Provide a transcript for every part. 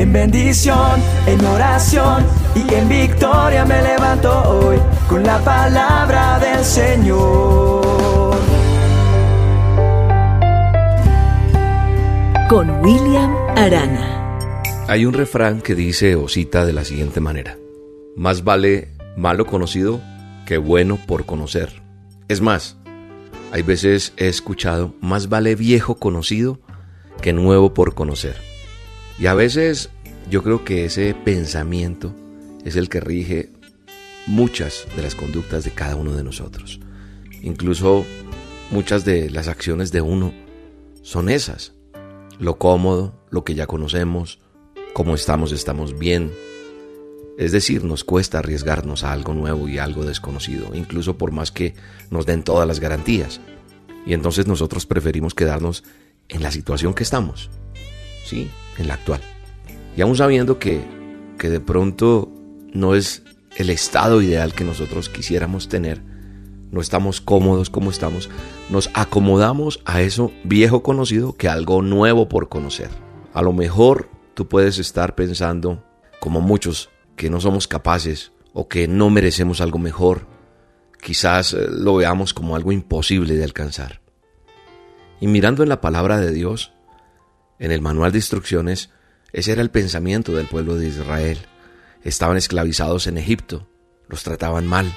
En bendición, en oración y en victoria me levanto hoy con la palabra del Señor. Con William Arana. Hay un refrán que dice o cita de la siguiente manera. Más vale malo conocido que bueno por conocer. Es más, hay veces he escuchado, más vale viejo conocido que nuevo por conocer. Y a veces yo creo que ese pensamiento es el que rige muchas de las conductas de cada uno de nosotros. Incluso muchas de las acciones de uno son esas. Lo cómodo, lo que ya conocemos, cómo estamos, estamos bien. Es decir, nos cuesta arriesgarnos a algo nuevo y algo desconocido, incluso por más que nos den todas las garantías. Y entonces nosotros preferimos quedarnos en la situación que estamos, ¿sí? En la actual. Y aún sabiendo que, que de pronto no es el estado ideal que nosotros quisiéramos tener, no estamos cómodos como estamos, nos acomodamos a eso viejo conocido que algo nuevo por conocer. A lo mejor tú puedes estar pensando, como muchos, que no somos capaces o que no merecemos algo mejor. Quizás eh, lo veamos como algo imposible de alcanzar. Y mirando en la palabra de Dios, en el manual de instrucciones, ese era el pensamiento del pueblo de Israel. Estaban esclavizados en Egipto, los trataban mal,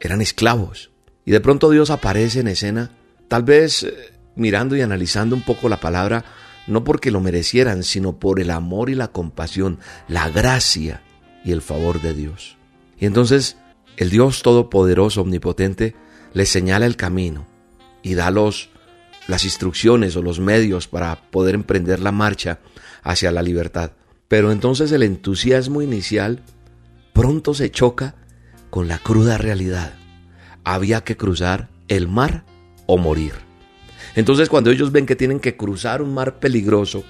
eran esclavos. Y de pronto Dios aparece en escena, tal vez eh, mirando y analizando un poco la palabra, no porque lo merecieran, sino por el amor y la compasión, la gracia y el favor de Dios. Y entonces el Dios Todopoderoso, Omnipotente, les señala el camino y da los, las instrucciones o los medios para poder emprender la marcha hacia la libertad. Pero entonces el entusiasmo inicial pronto se choca con la cruda realidad. Había que cruzar el mar o morir. Entonces cuando ellos ven que tienen que cruzar un mar peligroso,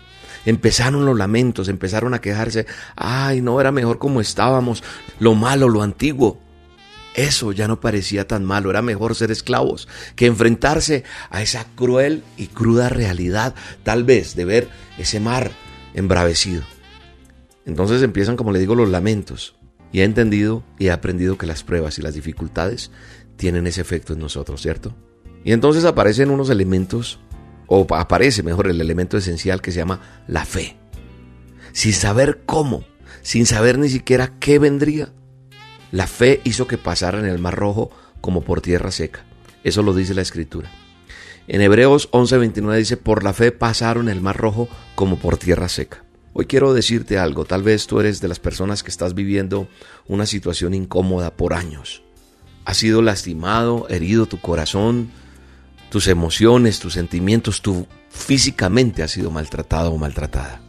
empezaron los lamentos, empezaron a quejarse, ay, no era mejor como estábamos, lo malo, lo antiguo. Eso ya no parecía tan malo, era mejor ser esclavos que enfrentarse a esa cruel y cruda realidad, tal vez de ver ese mar embravecido. Entonces empiezan, como le digo, los lamentos. Y he entendido y he aprendido que las pruebas y las dificultades tienen ese efecto en nosotros, ¿cierto? Y entonces aparecen unos elementos, o aparece mejor el elemento esencial que se llama la fe. Sin saber cómo, sin saber ni siquiera qué vendría, la fe hizo que pasaran el mar rojo como por tierra seca. Eso lo dice la escritura. En Hebreos 11:29 dice, por la fe pasaron el mar rojo como por tierra seca. Hoy quiero decirte algo, tal vez tú eres de las personas que estás viviendo una situación incómoda por años. Ha sido lastimado, herido tu corazón, tus emociones, tus sentimientos, tú físicamente has sido maltratado o maltratada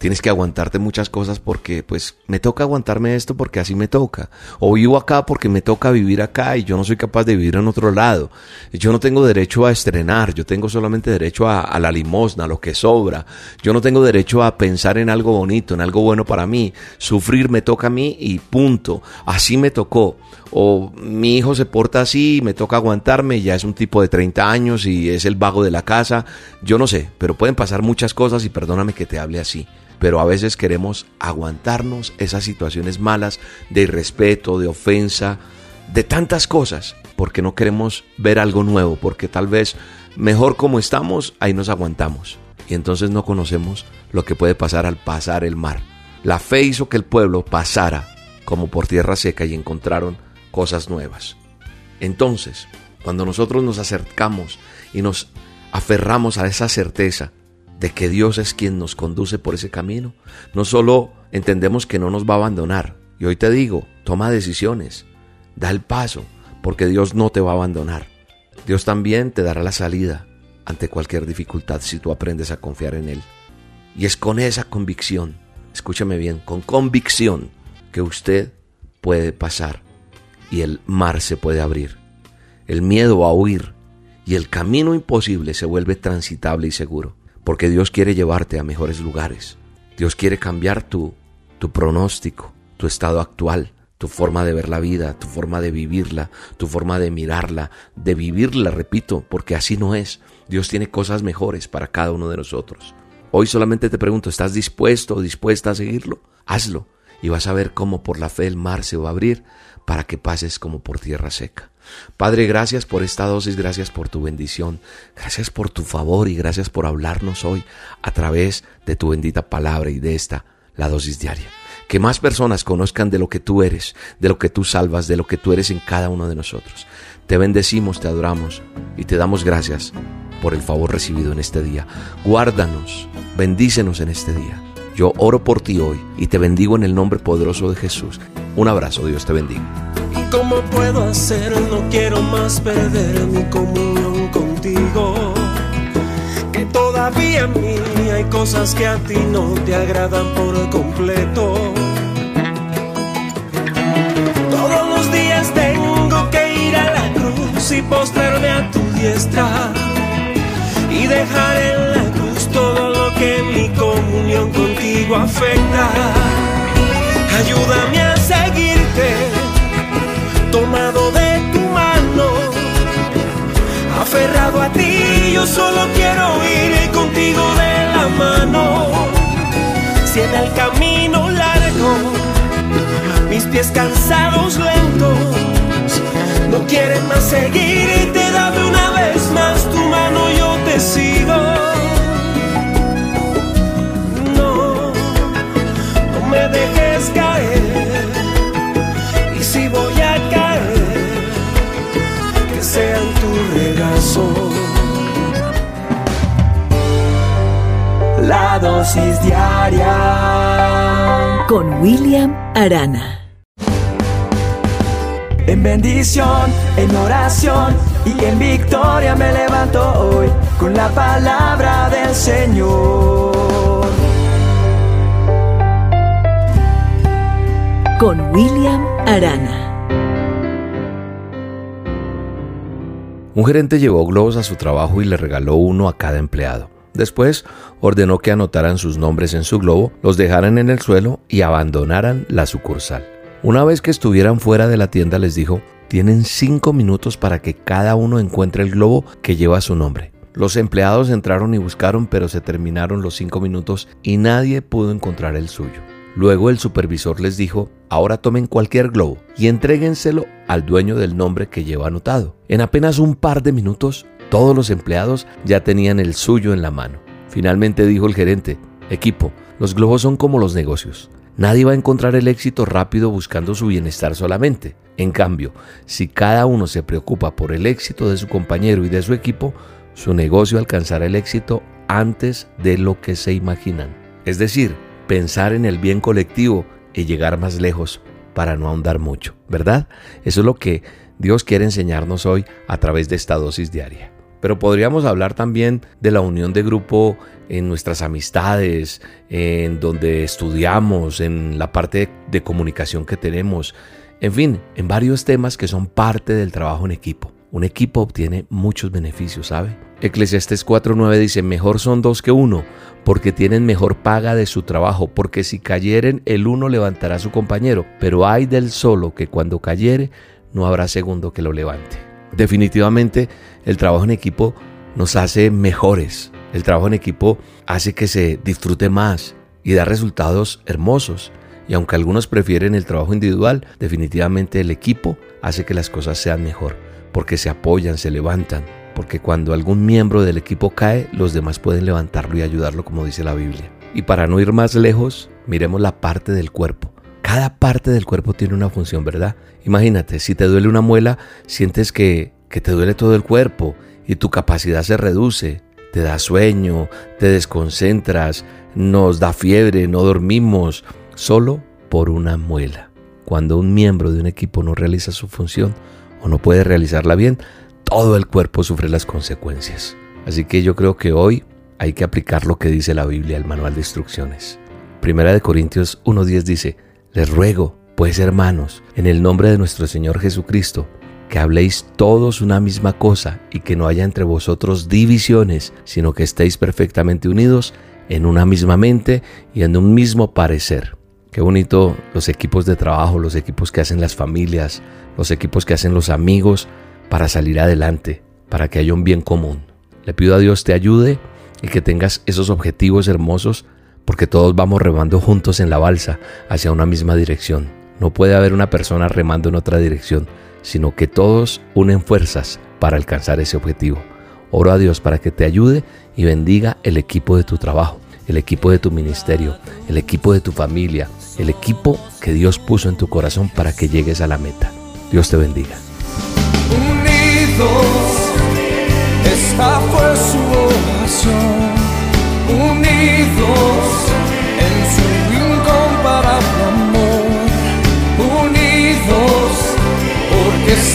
tienes que aguantarte muchas cosas porque pues me toca aguantarme esto porque así me toca. O vivo acá porque me toca vivir acá y yo no soy capaz de vivir en otro lado. Yo no tengo derecho a estrenar, yo tengo solamente derecho a, a la limosna, a lo que sobra. Yo no tengo derecho a pensar en algo bonito, en algo bueno para mí. Sufrir me toca a mí y punto. Así me tocó. O mi hijo se porta así me toca aguantarme, ya es un tipo de 30 años y es el vago de la casa. Yo no sé, pero pueden pasar muchas cosas y perdóname que te hable así pero a veces queremos aguantarnos esas situaciones malas de irrespeto, de ofensa, de tantas cosas, porque no queremos ver algo nuevo, porque tal vez mejor como estamos, ahí nos aguantamos. Y entonces no conocemos lo que puede pasar al pasar el mar. La fe hizo que el pueblo pasara como por tierra seca y encontraron cosas nuevas. Entonces, cuando nosotros nos acercamos y nos aferramos a esa certeza de que Dios es quien nos conduce por ese camino, no solo entendemos que no nos va a abandonar, y hoy te digo, toma decisiones, da el paso, porque Dios no te va a abandonar. Dios también te dará la salida ante cualquier dificultad si tú aprendes a confiar en Él. Y es con esa convicción, escúchame bien, con convicción que usted puede pasar y el mar se puede abrir. El miedo a huir y el camino imposible se vuelve transitable y seguro porque Dios quiere llevarte a mejores lugares. Dios quiere cambiar tu, tu pronóstico, tu estado actual, tu forma de ver la vida, tu forma de vivirla, tu forma de mirarla, de vivirla, repito, porque así no es. Dios tiene cosas mejores para cada uno de nosotros. Hoy solamente te pregunto, ¿estás dispuesto o dispuesta a seguirlo? Hazlo y vas a ver cómo por la fe el mar se va a abrir para que pases como por tierra seca. Padre, gracias por esta dosis, gracias por tu bendición, gracias por tu favor y gracias por hablarnos hoy a través de tu bendita palabra y de esta, la dosis diaria. Que más personas conozcan de lo que tú eres, de lo que tú salvas, de lo que tú eres en cada uno de nosotros. Te bendecimos, te adoramos y te damos gracias por el favor recibido en este día. Guárdanos, bendícenos en este día. Yo oro por ti hoy y te bendigo en el nombre poderoso de Jesús. Un abrazo, Dios te bendiga. ¿Cómo puedo hacer? No quiero más perder mi comunión contigo. Que todavía a mí hay cosas que a ti no te agradan por completo. Todos los días tengo que ir a la cruz y postrarme a tu diestra y dejar en la cruz todo lo que mi comunión contigo afecta. Ayúdame a seguirte, tomado de tu mano, aferrado a ti. Yo solo quiero ir contigo de la mano. Si en el camino largo, mis pies cansados lentos, no quieren más seguir y te dame una vez más tu mano, yo te sigo. La dosis diaria con William Arana. En bendición, en oración y en victoria me levanto hoy con la palabra del Señor. Con William Arana. Un gerente llevó globos a su trabajo y le regaló uno a cada empleado. Después ordenó que anotaran sus nombres en su globo, los dejaran en el suelo y abandonaran la sucursal. Una vez que estuvieran fuera de la tienda les dijo, tienen cinco minutos para que cada uno encuentre el globo que lleva su nombre. Los empleados entraron y buscaron, pero se terminaron los cinco minutos y nadie pudo encontrar el suyo. Luego el supervisor les dijo, ahora tomen cualquier globo y entréguenselo al dueño del nombre que lleva anotado. En apenas un par de minutos, todos los empleados ya tenían el suyo en la mano. Finalmente dijo el gerente, equipo, los globos son como los negocios. Nadie va a encontrar el éxito rápido buscando su bienestar solamente. En cambio, si cada uno se preocupa por el éxito de su compañero y de su equipo, su negocio alcanzará el éxito antes de lo que se imaginan. Es decir, pensar en el bien colectivo y llegar más lejos para no ahondar mucho, ¿verdad? Eso es lo que Dios quiere enseñarnos hoy a través de esta dosis diaria. Pero podríamos hablar también de la unión de grupo en nuestras amistades, en donde estudiamos, en la parte de comunicación que tenemos, en fin, en varios temas que son parte del trabajo en equipo. Un equipo obtiene muchos beneficios, ¿sabe? Eclesiastes 4.9 dice, mejor son dos que uno, porque tienen mejor paga de su trabajo, porque si cayeren el uno levantará a su compañero, pero hay del solo que cuando cayere no habrá segundo que lo levante. Definitivamente el trabajo en equipo nos hace mejores, el trabajo en equipo hace que se disfrute más y da resultados hermosos. Y aunque algunos prefieren el trabajo individual, definitivamente el equipo hace que las cosas sean mejor, porque se apoyan, se levantan, porque cuando algún miembro del equipo cae, los demás pueden levantarlo y ayudarlo como dice la Biblia. Y para no ir más lejos, miremos la parte del cuerpo. Cada parte del cuerpo tiene una función, ¿verdad? Imagínate, si te duele una muela, sientes que, que te duele todo el cuerpo y tu capacidad se reduce, te da sueño, te desconcentras, nos da fiebre, no dormimos, solo por una muela. Cuando un miembro de un equipo no realiza su función o no puede realizarla bien, todo el cuerpo sufre las consecuencias. Así que yo creo que hoy hay que aplicar lo que dice la Biblia, el manual de instrucciones. Primera de Corintios 1.10 dice, les ruego, pues hermanos, en el nombre de nuestro Señor Jesucristo, que habléis todos una misma cosa y que no haya entre vosotros divisiones, sino que estéis perfectamente unidos en una misma mente y en un mismo parecer. Qué bonito los equipos de trabajo, los equipos que hacen las familias, los equipos que hacen los amigos para salir adelante, para que haya un bien común. Le pido a Dios te ayude y que tengas esos objetivos hermosos porque todos vamos remando juntos en la balsa hacia una misma dirección. No puede haber una persona remando en otra dirección, sino que todos unen fuerzas para alcanzar ese objetivo. Oro a Dios para que te ayude y bendiga el equipo de tu trabajo, el equipo de tu ministerio, el equipo de tu familia, el equipo que Dios puso en tu corazón para que llegues a la meta. Dios te bendiga. Unidos,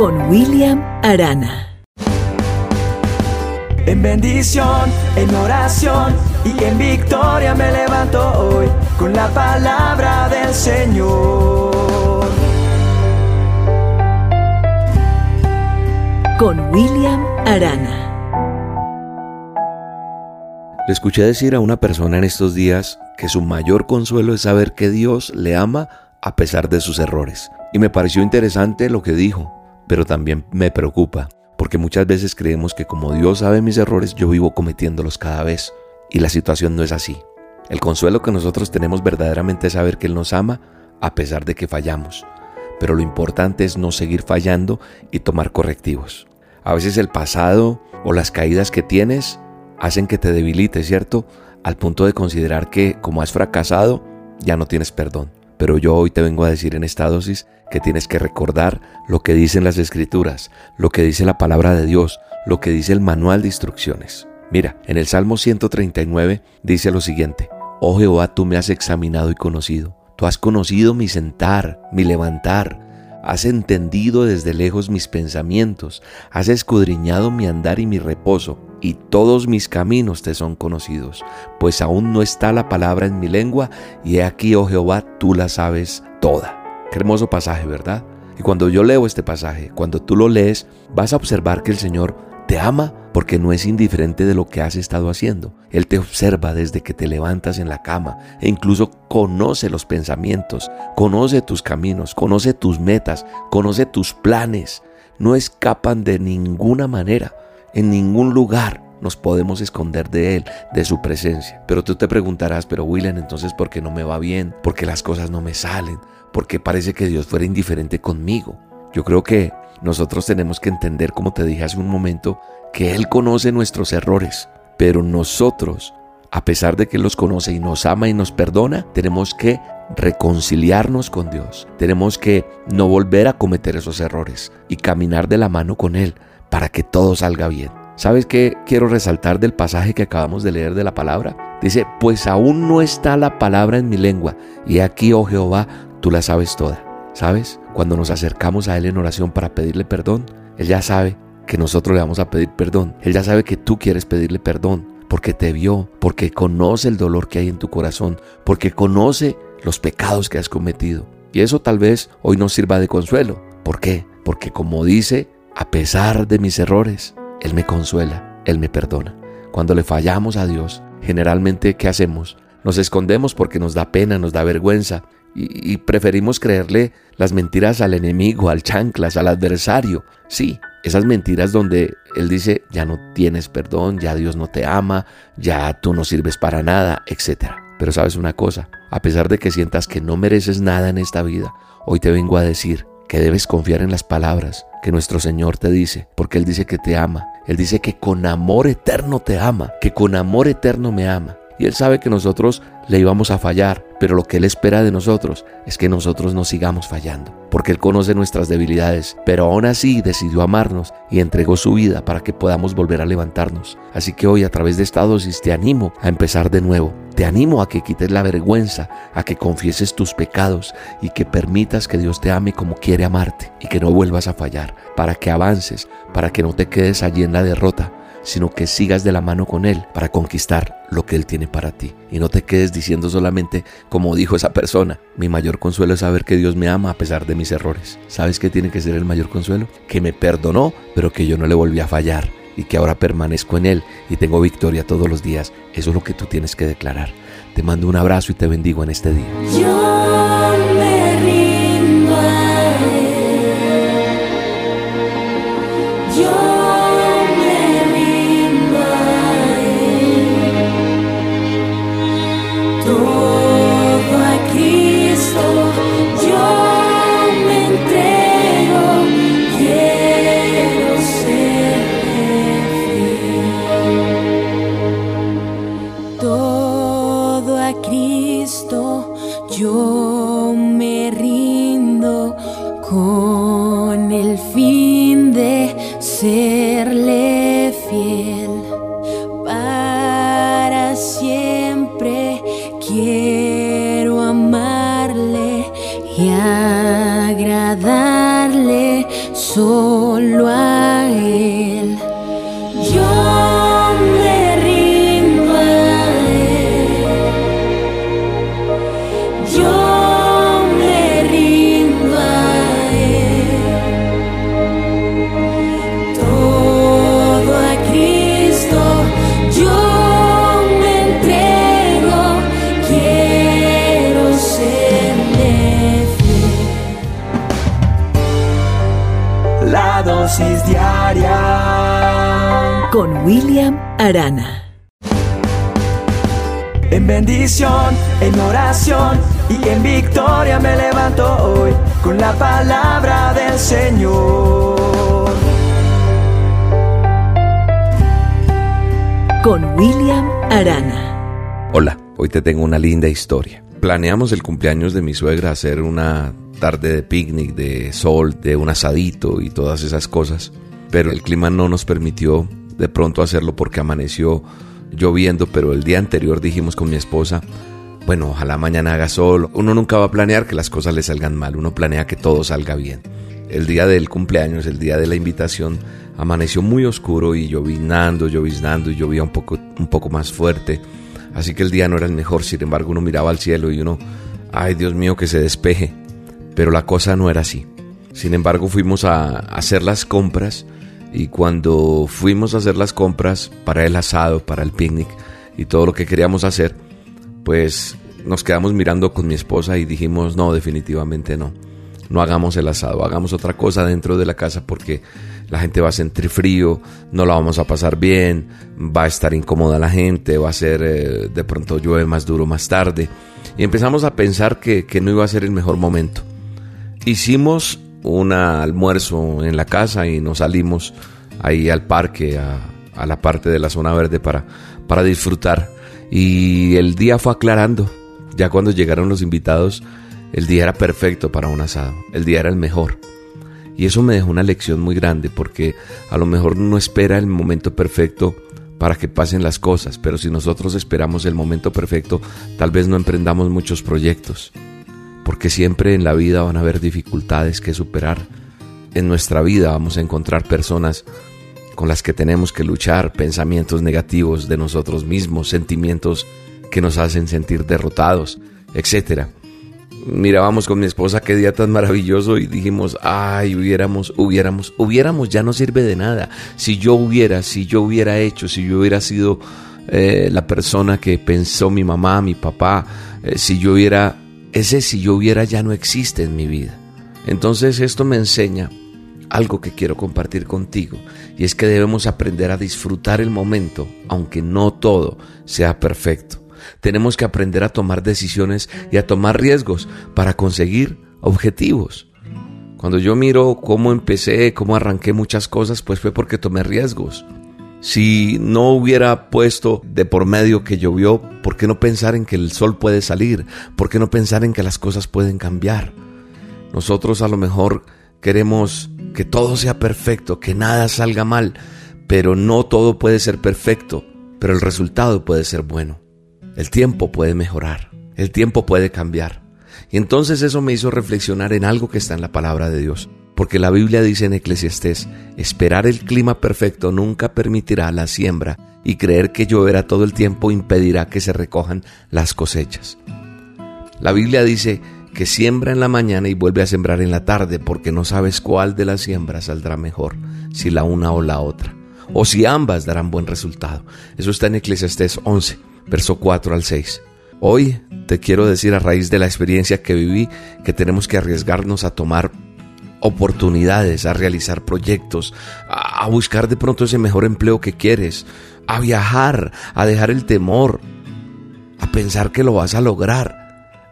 con William Arana. En bendición, en oración y en victoria me levanto hoy con la palabra del Señor. Con William Arana. Le escuché decir a una persona en estos días que su mayor consuelo es saber que Dios le ama a pesar de sus errores. Y me pareció interesante lo que dijo, pero también me preocupa, porque muchas veces creemos que como Dios sabe mis errores, yo vivo cometiéndolos cada vez. Y la situación no es así. El consuelo que nosotros tenemos verdaderamente es saber que Él nos ama a pesar de que fallamos. Pero lo importante es no seguir fallando y tomar correctivos. A veces el pasado o las caídas que tienes hacen que te debilites, ¿cierto? Al punto de considerar que como has fracasado, ya no tienes perdón. Pero yo hoy te vengo a decir en esta dosis que tienes que recordar lo que dicen las escrituras, lo que dice la palabra de Dios, lo que dice el manual de instrucciones. Mira, en el Salmo 139 dice lo siguiente, Oh Jehová, tú me has examinado y conocido. Tú has conocido mi sentar, mi levantar. Has entendido desde lejos mis pensamientos. Has escudriñado mi andar y mi reposo y todos mis caminos te son conocidos, pues aún no está la palabra en mi lengua, y he aquí, oh Jehová, tú la sabes toda. Qué hermoso pasaje, ¿verdad? Y cuando yo leo este pasaje, cuando tú lo lees, vas a observar que el Señor te ama porque no es indiferente de lo que has estado haciendo. Él te observa desde que te levantas en la cama e incluso conoce los pensamientos, conoce tus caminos, conoce tus metas, conoce tus planes. No escapan de ninguna manera. En ningún lugar nos podemos esconder de Él, de su presencia. Pero tú te preguntarás, pero William, entonces ¿por qué no me va bien? ¿Por qué las cosas no me salen? ¿Por qué parece que Dios fuera indiferente conmigo? Yo creo que nosotros tenemos que entender, como te dije hace un momento, que Él conoce nuestros errores, pero nosotros, a pesar de que Él los conoce y nos ama y nos perdona, tenemos que reconciliarnos con Dios. Tenemos que no volver a cometer esos errores y caminar de la mano con Él para que todo salga bien. ¿Sabes qué quiero resaltar del pasaje que acabamos de leer de la palabra? Dice, pues aún no está la palabra en mi lengua, y aquí, oh Jehová, tú la sabes toda. ¿Sabes? Cuando nos acercamos a Él en oración para pedirle perdón, Él ya sabe que nosotros le vamos a pedir perdón. Él ya sabe que tú quieres pedirle perdón, porque te vio, porque conoce el dolor que hay en tu corazón, porque conoce los pecados que has cometido. Y eso tal vez hoy nos sirva de consuelo. ¿Por qué? Porque como dice a pesar de mis errores, Él me consuela, Él me perdona. Cuando le fallamos a Dios, generalmente, ¿qué hacemos? Nos escondemos porque nos da pena, nos da vergüenza y, preferimos creerle las mentiras al enemigo, al chanclas, al adversario. Sí, esas mentiras donde Él dice, ya no tienes perdón, ya Dios no te ama, ya tú no sirves para nada, etc. Pero sabes una cosa, a pesar de que sientas que no mereces nada en esta vida, hoy te vengo a decir que debes confiar en las palabras que nuestro Señor te dice, porque Él dice que te ama. Él dice que con amor eterno te ama, que con amor eterno me ama. Y Él sabe que nosotros le íbamos a fallar, pero lo que Él espera de nosotros es que nosotros no sigamos fallando, porque Él conoce nuestras debilidades, pero aún así decidió amarnos y entregó su vida para que podamos volver a levantarnos. Así que hoy a través de esta dosis te animo a empezar de nuevo. Te animo a que quites la vergüenza, a que confieses tus pecados y que permitas que Dios te ame como quiere amarte y que no vuelvas a fallar, para que avances, para que no te quedes allí en la derrota, sino que sigas de la mano con Él para conquistar lo que Él tiene para ti. Y no te quedes diciendo solamente, como dijo esa persona, mi mayor consuelo es saber que Dios me ama a pesar de mis errores. ¿Sabes qué tiene que ser el mayor consuelo? Que me perdonó, pero que yo no le volví a fallar y que ahora permanezco en Él y tengo victoria todos los días. Eso es lo que tú tienes que declarar. Te mando un abrazo y te bendigo en este día. Bendición, en oración y en victoria me levanto hoy con la palabra del Señor. Con William Arana. Hola, hoy te tengo una linda historia. Planeamos el cumpleaños de mi suegra hacer una tarde de picnic, de sol, de un asadito y todas esas cosas, pero el clima no nos permitió de pronto hacerlo porque amaneció lloviendo, pero el día anterior dijimos con mi esposa, bueno, ojalá mañana haga sol. Uno nunca va a planear que las cosas le salgan mal, uno planea que todo salga bien. El día del cumpleaños, el día de la invitación, amaneció muy oscuro y llovinando, lloviznando y llovía un poco, un poco más fuerte. Así que el día no era el mejor, sin embargo uno miraba al cielo y uno, ay Dios mío, que se despeje. Pero la cosa no era así. Sin embargo fuimos a hacer las compras y cuando fuimos a hacer las compras para el asado, para el picnic y todo lo que queríamos hacer, pues nos quedamos mirando con mi esposa y dijimos, no, definitivamente no. No hagamos el asado, hagamos otra cosa dentro de la casa porque la gente va a sentir frío, no la vamos a pasar bien, va a estar incómoda la gente, va a ser, eh, de pronto llueve más duro más tarde. Y empezamos a pensar que, que no iba a ser el mejor momento. Hicimos un almuerzo en la casa y nos salimos ahí al parque, a, la parte de la zona verde para, para disfrutar. Y el día fue aclarando. Ya cuando llegaron los invitados, el día era perfecto para un asado. El día era el mejor. Y eso me dejó una lección muy grande porque a lo mejor no espera el momento perfecto para que pasen las cosas, pero si nosotros esperamos el momento perfecto, tal vez no emprendamos muchos proyectos, porque siempre en la vida van a haber dificultades que superar. En nuestra vida vamos a encontrar personas con las que tenemos que luchar, pensamientos negativos de nosotros mismos, sentimientos que nos hacen sentir derrotados, etcétera mirábamos con mi esposa qué día tan maravilloso y dijimos, ay, hubiéramos, hubiéramos, hubiéramos, ya no sirve de nada. Si yo hubiera, si yo hubiera hecho, si yo hubiera sido eh, la persona que pensó mi mamá, mi papá, eh, si yo hubiera, ese si yo hubiera ya no existe en mi vida. Entonces esto me enseña algo que quiero compartir contigo y es que debemos aprender a disfrutar el momento, aunque no todo sea perfecto. Tenemos que aprender a tomar decisiones y a tomar riesgos para conseguir objetivos. Cuando yo miro cómo empecé, cómo arranqué muchas cosas, pues fue porque tomé riesgos. Si no hubiera puesto de por medio que llovió, ¿por qué no pensar en que el sol puede salir? ¿Por qué no pensar en que las cosas pueden cambiar? Nosotros a lo mejor queremos que todo sea perfecto, que nada salga mal, pero no todo puede ser perfecto, pero el resultado puede ser bueno. El tiempo puede mejorar, el tiempo puede cambiar. Y entonces eso me hizo reflexionar en algo que está en la palabra de Dios. Porque la Biblia dice en Eclesiastés, esperar el clima perfecto nunca permitirá la siembra y creer que lloverá todo el tiempo impedirá que se recojan las cosechas. La Biblia dice que siembra en la mañana y vuelve a sembrar en la tarde porque no sabes cuál de las siembras saldrá mejor, si la una o la otra, o si ambas darán buen resultado. Eso está en Eclesiastés 11, verso 4 al 6. Hoy te quiero decir a raíz de la experiencia que viví que tenemos que arriesgarnos a tomar oportunidades, a realizar proyectos, a buscar de pronto ese mejor empleo que quieres, a viajar, a dejar el temor, a pensar que lo vas a lograr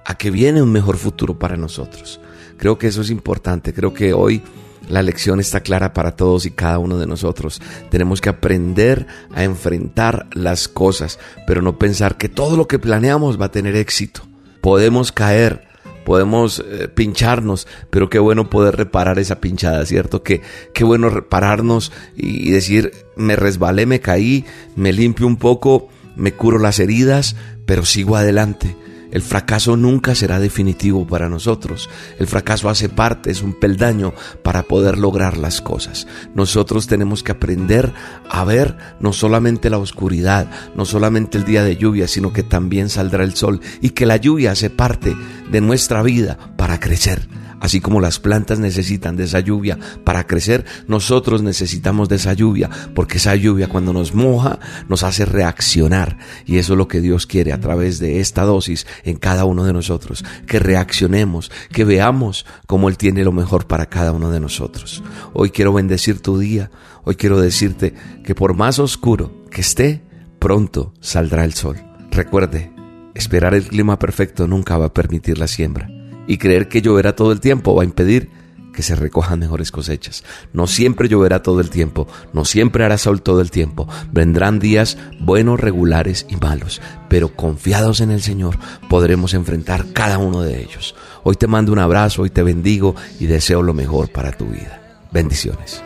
a que viene un mejor futuro para nosotros. Creo que eso es importante, creo que hoy la lección está clara para todos y cada uno de nosotros. Tenemos que aprender a enfrentar las cosas, pero no pensar que todo lo que planeamos va a tener éxito. Podemos caer, podemos eh, pincharnos, pero qué bueno poder reparar esa pinchada, ¿cierto? Que qué bueno repararnos y decir, me resbalé, me caí, me limpio un poco, me curo las heridas, pero sigo adelante el fracaso nunca será definitivo para nosotros. El fracaso hace parte, es un peldaño para poder lograr las cosas. Nosotros tenemos que aprender a ver no solamente la oscuridad, no solamente el día de lluvia, sino que también saldrá el sol y que la lluvia hace parte de nuestra vida para crecer. Así como las plantas necesitan de esa lluvia para crecer, nosotros necesitamos de esa lluvia, porque esa lluvia cuando nos moja nos hace reaccionar. Y eso es lo que Dios quiere a través de esta dosis en cada uno de nosotros, que reaccionemos, que veamos cómo Él tiene lo mejor para cada uno de nosotros. Hoy quiero bendecir tu día, hoy quiero decirte que por más oscuro que esté, pronto saldrá el sol. Recuerde, esperar el clima perfecto nunca va a permitir la siembra y creer que lloverá todo el tiempo va a impedir que se recojan mejores cosechas. No siempre lloverá todo el tiempo, no siempre hará sol todo el tiempo. Vendrán días buenos, regulares y malos, pero confiados en el Señor podremos enfrentar cada uno de ellos. Hoy te mando un abrazo, hoy te bendigo y deseo lo mejor para tu vida. Bendiciones.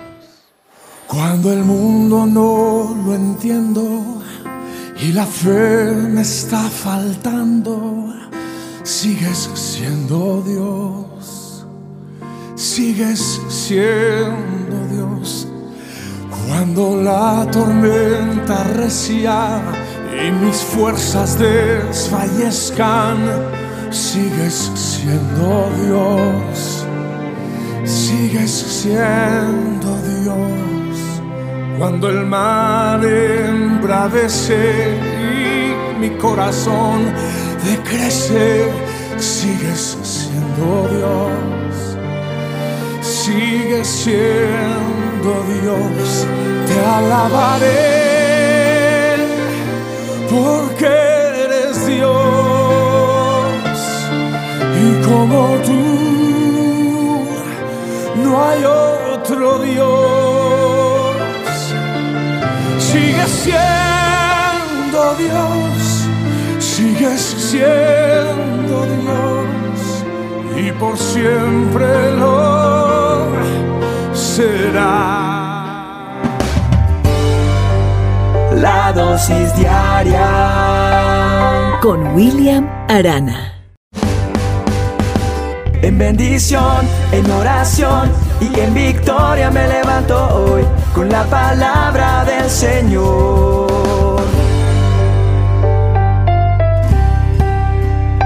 Cuando el mundo no lo entiendo y la fe me está faltando sigues siendo Dios, sigues siendo Dios. Cuando la tormenta recia y mis fuerzas desfallezcan, sigues siendo Dios, sigues siendo Dios. Cuando el mar embravece y mi corazón de crecer, sigues siendo Dios, sigues siendo Dios, te alabaré porque eres Dios. Y como tú no hay otro Dios, sigues siendo Dios sigues siendo Dios y por siempre lo será. La dosis diaria con William Arana. En bendición, en oración y en victoria me levanto hoy con la palabra del Señor.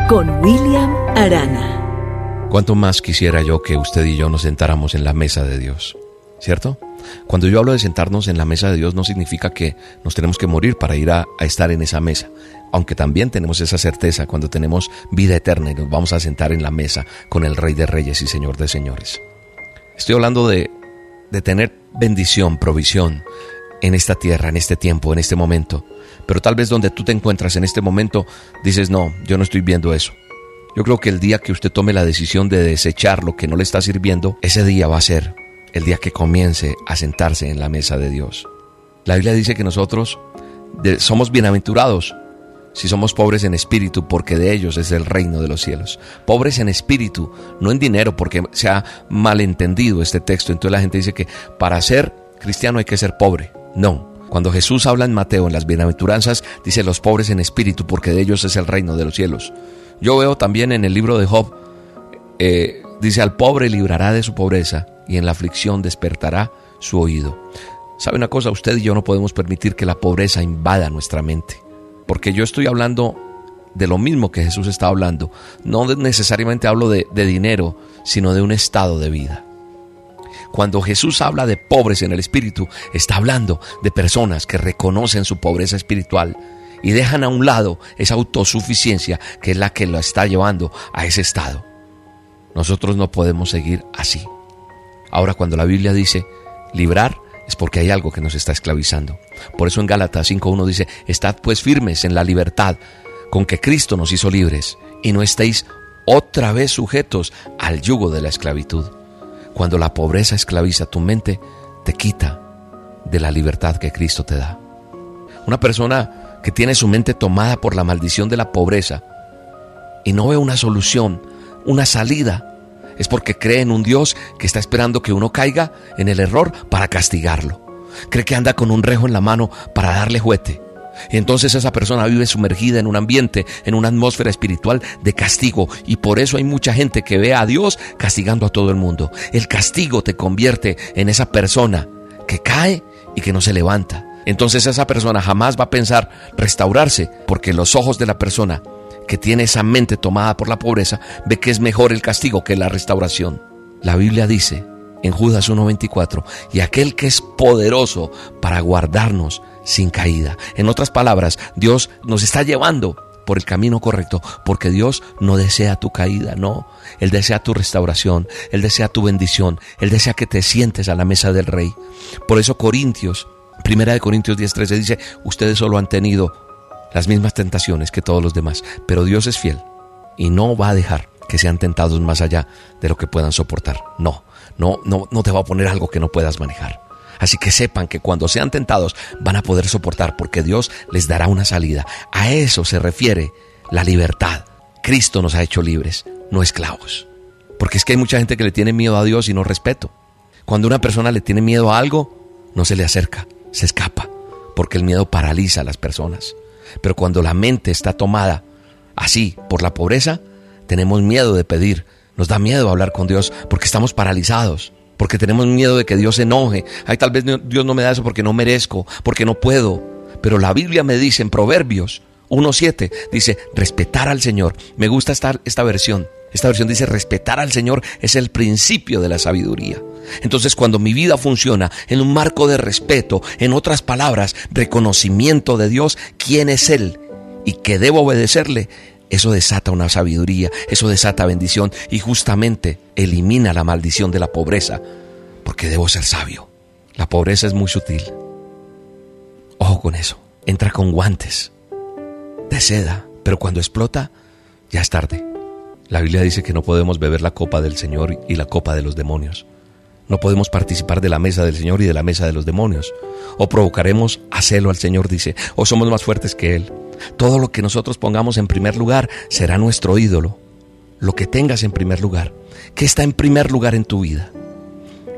Con William Arana. ¿Cuánto más quisiera yo que usted y yo nos sentáramos en la mesa de Dios? ¿Cierto? Cuando yo hablo de sentarnos en la mesa de Dios no significa que nos tenemos que morir para ir a, estar en esa mesa, aunque también tenemos esa certeza cuando tenemos vida eterna y nos vamos a sentar en la mesa con el Rey de Reyes y Señor de Señores. Estoy hablando de, de tener bendición, provisión en esta tierra, en este tiempo, en este momento pero tal vez donde tú te encuentras en este momento dices, no, yo no estoy viendo eso. Yo creo que el día que usted tome la decisión de desechar lo que no le está sirviendo, ese día va a ser el día que comience a sentarse en la mesa de Dios. La Biblia dice que nosotros somos bienaventurados si somos pobres en espíritu, porque de ellos es el reino de los cielos. Pobres en espíritu, no en dinero, porque se ha malentendido este texto. Entonces la gente dice que para ser cristiano hay que ser pobre. No, cuando Jesús habla en Mateo, en las bienaventuranzas, dice los pobres en espíritu, porque de ellos es el reino de los cielos. Yo veo también en el libro de Job, eh, dice al pobre librará de su pobreza y en la aflicción despertará su oído. ¿Sabe una cosa? Usted y yo no podemos permitir que la pobreza invada nuestra mente. Porque yo estoy hablando de lo mismo que Jesús está hablando. No necesariamente hablo de, de dinero, sino de un estado de vida. Cuando Jesús habla de pobres en el espíritu, está hablando de personas que reconocen su pobreza espiritual y dejan a un lado esa autosuficiencia que es la que lo está llevando a ese estado. Nosotros no podemos seguir así. Ahora cuando la Biblia dice librar, es porque hay algo que nos está esclavizando. Por eso en Gálatas 5.1 dice, estad pues firmes en la libertad con que Cristo nos hizo libres y no estéis otra vez sujetos al yugo de la esclavitud. Cuando la pobreza esclaviza tu mente, te quita de la libertad que Cristo te da. Una persona que tiene su mente tomada por la maldición de la pobreza y no ve una solución, una salida, es porque cree en un Dios que está esperando que uno caiga en el error para castigarlo. Cree que anda con un rejo en la mano para darle juguete. Entonces esa persona vive sumergida en un ambiente, en una atmósfera espiritual de castigo. Y por eso hay mucha gente que ve a Dios castigando a todo el mundo. El castigo te convierte en esa persona que cae y que no se levanta. Entonces esa persona jamás va a pensar restaurarse porque los ojos de la persona que tiene esa mente tomada por la pobreza ve que es mejor el castigo que la restauración. La Biblia dice en Judas 1.24, y aquel que es poderoso para guardarnos sin caída. En otras palabras, Dios nos está llevando por el camino correcto, porque Dios no desea tu caída, no. Él desea tu restauración, Él desea tu bendición, Él desea que te sientes a la mesa del Rey. Por eso Corintios, primera de Corintios 10.13 dice, ustedes solo han tenido las mismas tentaciones que todos los demás, pero Dios es fiel y no va a dejar que sean tentados más allá de lo que puedan soportar. No, no, no, no te va a poner algo que no puedas manejar. Así que sepan que cuando sean tentados van a poder soportar porque Dios les dará una salida. A eso se refiere la libertad. Cristo nos ha hecho libres, no esclavos. Porque es que hay mucha gente que le tiene miedo a Dios y no respeto. Cuando una persona le tiene miedo a algo, no se le acerca, se escapa, porque el miedo paraliza a las personas. Pero cuando la mente está tomada así por la pobreza, tenemos miedo de pedir, nos da miedo hablar con Dios porque estamos paralizados, porque tenemos miedo de que Dios se enoje. Ay, tal vez Dios no me da eso porque no merezco, porque no puedo. Pero la Biblia me dice en Proverbios 1.7, dice, respetar al Señor. Me gusta esta, esta versión. Esta versión dice, respetar al Señor es el principio de la sabiduría. Entonces cuando mi vida funciona en un marco de respeto, en otras palabras, reconocimiento de Dios, quién es Él y que debo obedecerle, eso desata una sabiduría, eso desata bendición y justamente elimina la maldición de la pobreza, porque debo ser sabio. La pobreza es muy sutil. Ojo con eso, entra con guantes de seda, pero cuando explota, ya es tarde. La Biblia dice que no podemos beber la copa del Señor y la copa de los demonios. No podemos participar de la mesa del Señor y de la mesa de los demonios. O provocaremos a celo al Señor, dice, o somos más fuertes que Él. Todo lo que nosotros pongamos en primer lugar será nuestro ídolo. Lo que tengas en primer lugar. ¿Qué está en primer lugar en tu vida?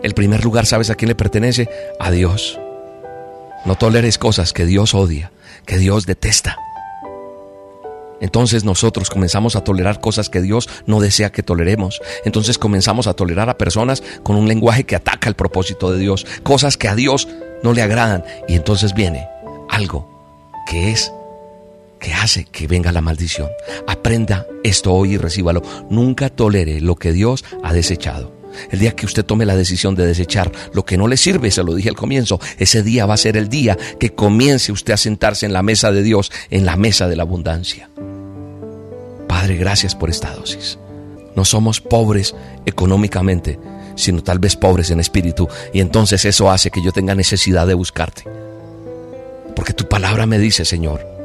El primer lugar, ¿sabes a quién le pertenece? A Dios. No toleres cosas que Dios odia, que Dios detesta. Entonces nosotros comenzamos a tolerar cosas que Dios no desea que toleremos. Entonces comenzamos a tolerar a personas con un lenguaje que ataca el propósito de Dios, cosas que a Dios no le agradan. Y entonces viene algo que es, que hace que venga la maldición. Aprenda esto hoy y recíbalo. Nunca tolere lo que Dios ha desechado. El día que usted tome la decisión de desechar lo que no le sirve, se lo dije al comienzo, ese día va a ser el día que comience usted a sentarse en la mesa de Dios, en la mesa de la abundancia. Padre, gracias por esta dosis. No somos pobres económicamente, sino tal vez pobres en espíritu. Y entonces eso hace que yo tenga necesidad de buscarte. Porque tu palabra me dice, Señor,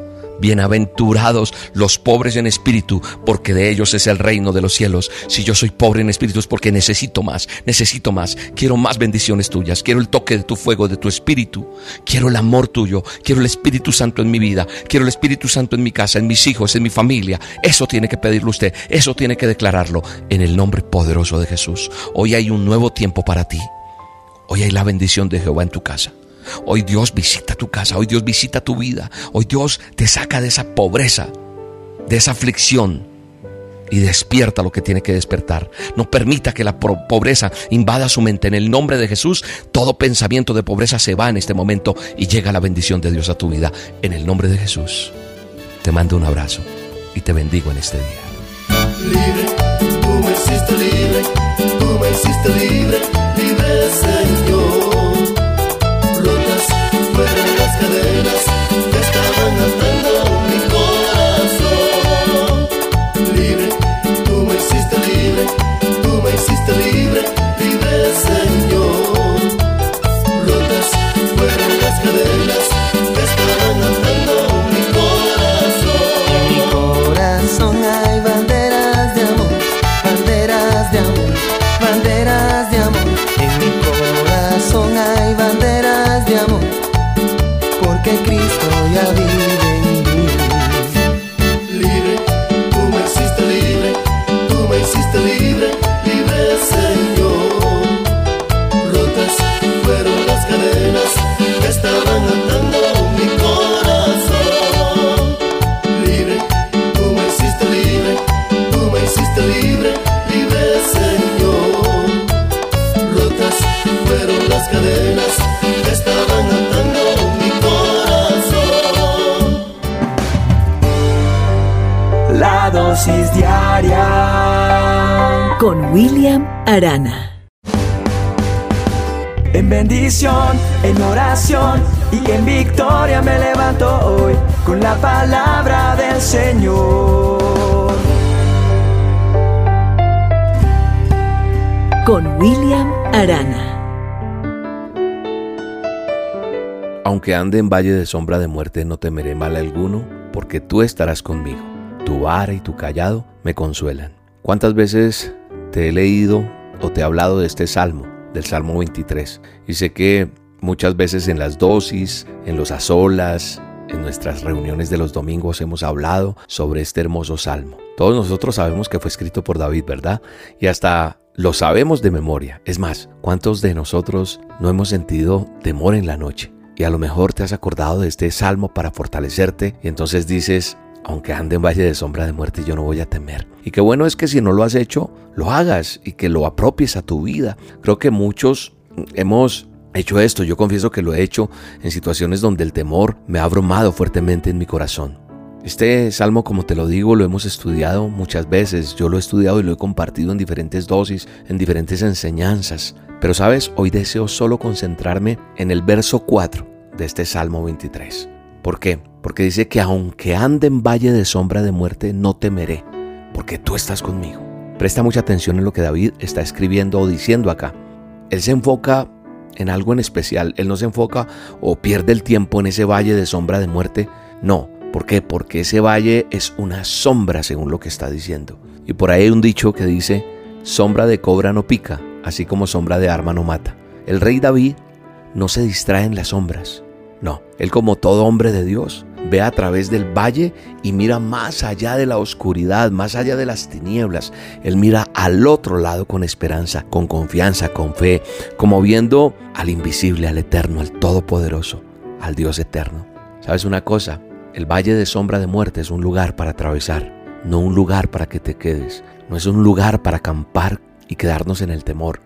Bienaventurados los pobres en espíritu, porque de ellos es el reino de los cielos. Si yo soy pobre en espíritu es porque necesito más, necesito más. Quiero más bendiciones tuyas, quiero el toque de tu fuego, de tu espíritu. Quiero el amor tuyo, quiero el Espíritu Santo en mi vida, quiero el Espíritu Santo en mi casa, en mis hijos, en mi familia. Eso tiene que pedirlo usted, eso tiene que declararlo en el nombre poderoso de Jesús. Hoy hay un nuevo tiempo para ti. Hoy hay la bendición de Jehová en tu casa. Hoy Dios visita tu casa, hoy Dios visita tu vida, hoy Dios te saca de esa pobreza, de esa aflicción y despierta lo que tiene que despertar. No permita que la pobreza invada su mente. En el nombre de Jesús, todo pensamiento de pobreza se va en este momento y llega la bendición de Dios a tu vida. En el nombre de Jesús, te mando un abrazo y te bendigo en este día. Libre, tú me hiciste libre, tú me hiciste libre, diaria Con William Arana. En bendición, en oración y en victoria me levanto hoy con la palabra del Señor. Con William Arana. Aunque ande en valle de sombra de muerte, no temeré mal alguno, porque tú estarás conmigo. Tu vara y tu callado me consuelan. ¿Cuántas veces te he leído o te he hablado de este salmo, del Salmo 23? Y sé que muchas veces en las dosis, en los asolas, en nuestras reuniones de los domingos hemos hablado sobre este hermoso salmo. Todos nosotros sabemos que fue escrito por David, ¿verdad? Y hasta lo sabemos de memoria. Es más, ¿cuántos de nosotros no hemos sentido temor en la noche? Y a lo mejor te has acordado de este salmo para fortalecerte y entonces dices, aunque ande en valle de sombra de muerte, yo no voy a temer. Y qué bueno es que si no lo has hecho, lo hagas y que lo apropies a tu vida. Creo que muchos hemos hecho esto, yo confieso que lo he hecho en situaciones donde el temor me ha abrumado fuertemente en mi corazón. Este salmo, como te lo digo, lo hemos estudiado muchas veces. Yo lo he estudiado y lo he compartido en diferentes dosis, en diferentes enseñanzas. Pero sabes, hoy deseo solo concentrarme en el verso 4 de este Salmo 23. ¿Por qué? Porque dice que aunque ande en valle de sombra de muerte, no temeré, porque tú estás conmigo. Presta mucha atención en lo que David está escribiendo o diciendo acá. Él se enfoca en algo en especial. Él no se enfoca o pierde el tiempo en ese valle de sombra de muerte. No. ¿Por qué? Porque ese valle es una sombra según lo que está diciendo. Y por ahí hay un dicho que dice, sombra de cobra no pica, así como sombra de arma no mata. El rey David no se distrae en las sombras. No, él como todo hombre de Dios ve a través del valle y mira más allá de la oscuridad, más allá de las tinieblas. Él mira al otro lado con esperanza, con confianza, con fe, como viendo al invisible, al eterno, al todopoderoso, al Dios eterno. ¿Sabes una cosa? El valle de sombra de muerte es un lugar para atravesar, no un lugar para que te quedes, no es un lugar para acampar y quedarnos en el temor.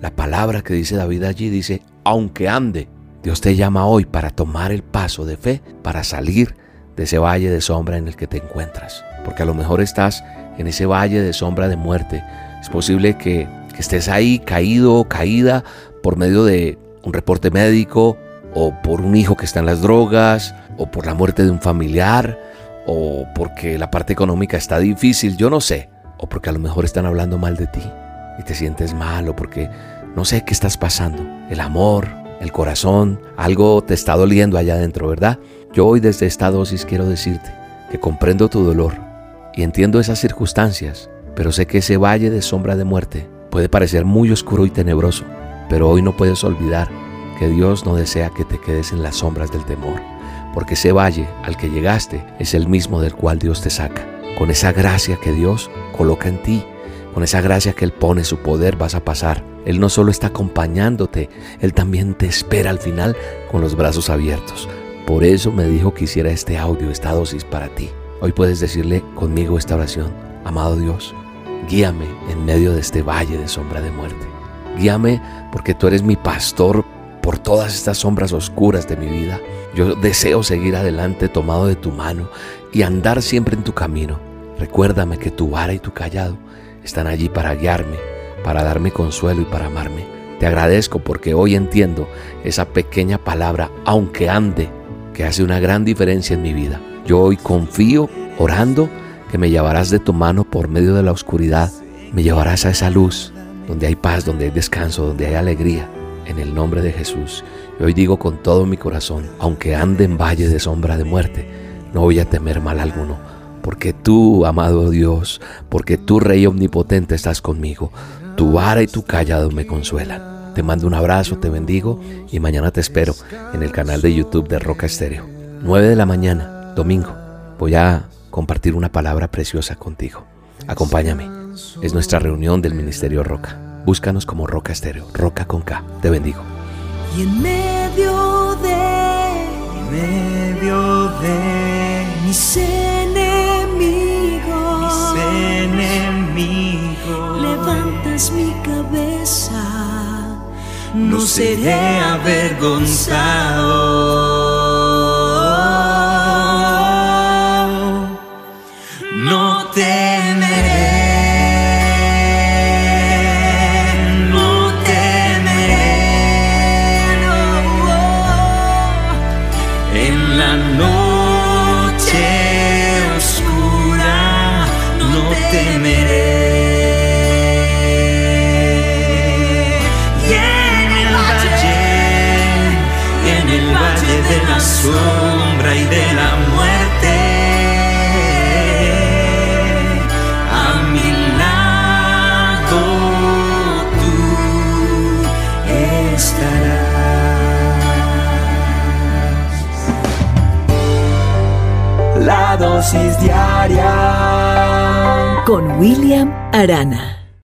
La palabra que dice David allí dice, aunque ande, Dios te llama hoy para tomar el paso de fe, para salir de ese valle de sombra en el que te encuentras. Porque a lo mejor estás en ese valle de sombra de muerte. Es posible que, estés ahí caído o caída por medio de un reporte médico o por un hijo que está en las drogas o por la muerte de un familiar o porque la parte económica está difícil, yo no sé. O porque a lo mejor están hablando mal de ti y te sientes mal o porque no sé qué estás pasando. El amor, el corazón, algo te está doliendo allá adentro, ¿verdad? Yo hoy desde esta dosis quiero decirte que comprendo tu dolor y entiendo esas circunstancias, pero sé que ese valle de sombra de muerte puede parecer muy oscuro y tenebroso, pero hoy no puedes olvidar que Dios no desea que te quedes en las sombras del temor, porque ese valle al que llegaste es el mismo del cual Dios te saca. Con esa gracia que Dios coloca en ti, con esa gracia que Él pone su poder vas a pasar. Él no solo está acompañándote, Él también te espera al final con los brazos abiertos. Por eso me dijo que hiciera este audio, esta dosis para ti. Hoy puedes decirle conmigo esta oración. amado Dios, guíame en medio de este valle de sombra de muerte. Guíame porque tú eres mi pastor por todas estas sombras oscuras de mi vida. Yo deseo seguir adelante tomado de tu mano y andar siempre en tu camino. Recuérdame que tu vara y tu callado están allí para guiarme, para darme consuelo y para amarme. Te agradezco porque hoy entiendo esa pequeña palabra, aunque ande, que hace una gran diferencia en mi vida. Yo hoy confío, orando, que me llevarás de tu mano por medio de la oscuridad, me llevarás a esa luz, donde hay paz, donde hay descanso, donde hay alegría, en el nombre de Jesús. Y hoy digo con todo mi corazón, aunque ande en valle de sombra de muerte, no voy a temer mal alguno, porque tú, amado Dios, porque tú, Rey Omnipotente, estás conmigo. Tu vara y tu callado me consuelan. Te mando un abrazo, te bendigo y mañana te espero en el canal de YouTube de Roca Estéreo. 9 de la mañana, domingo. Voy a compartir una palabra preciosa contigo. Acompáñame. Es nuestra reunión del Ministerio Roca. Búscanos como Roca Estéreo, Roca con K. Te bendigo. Y en medio de, medio de mis enemigos, mi cabeza, no seré avergonzado, Con William Arana.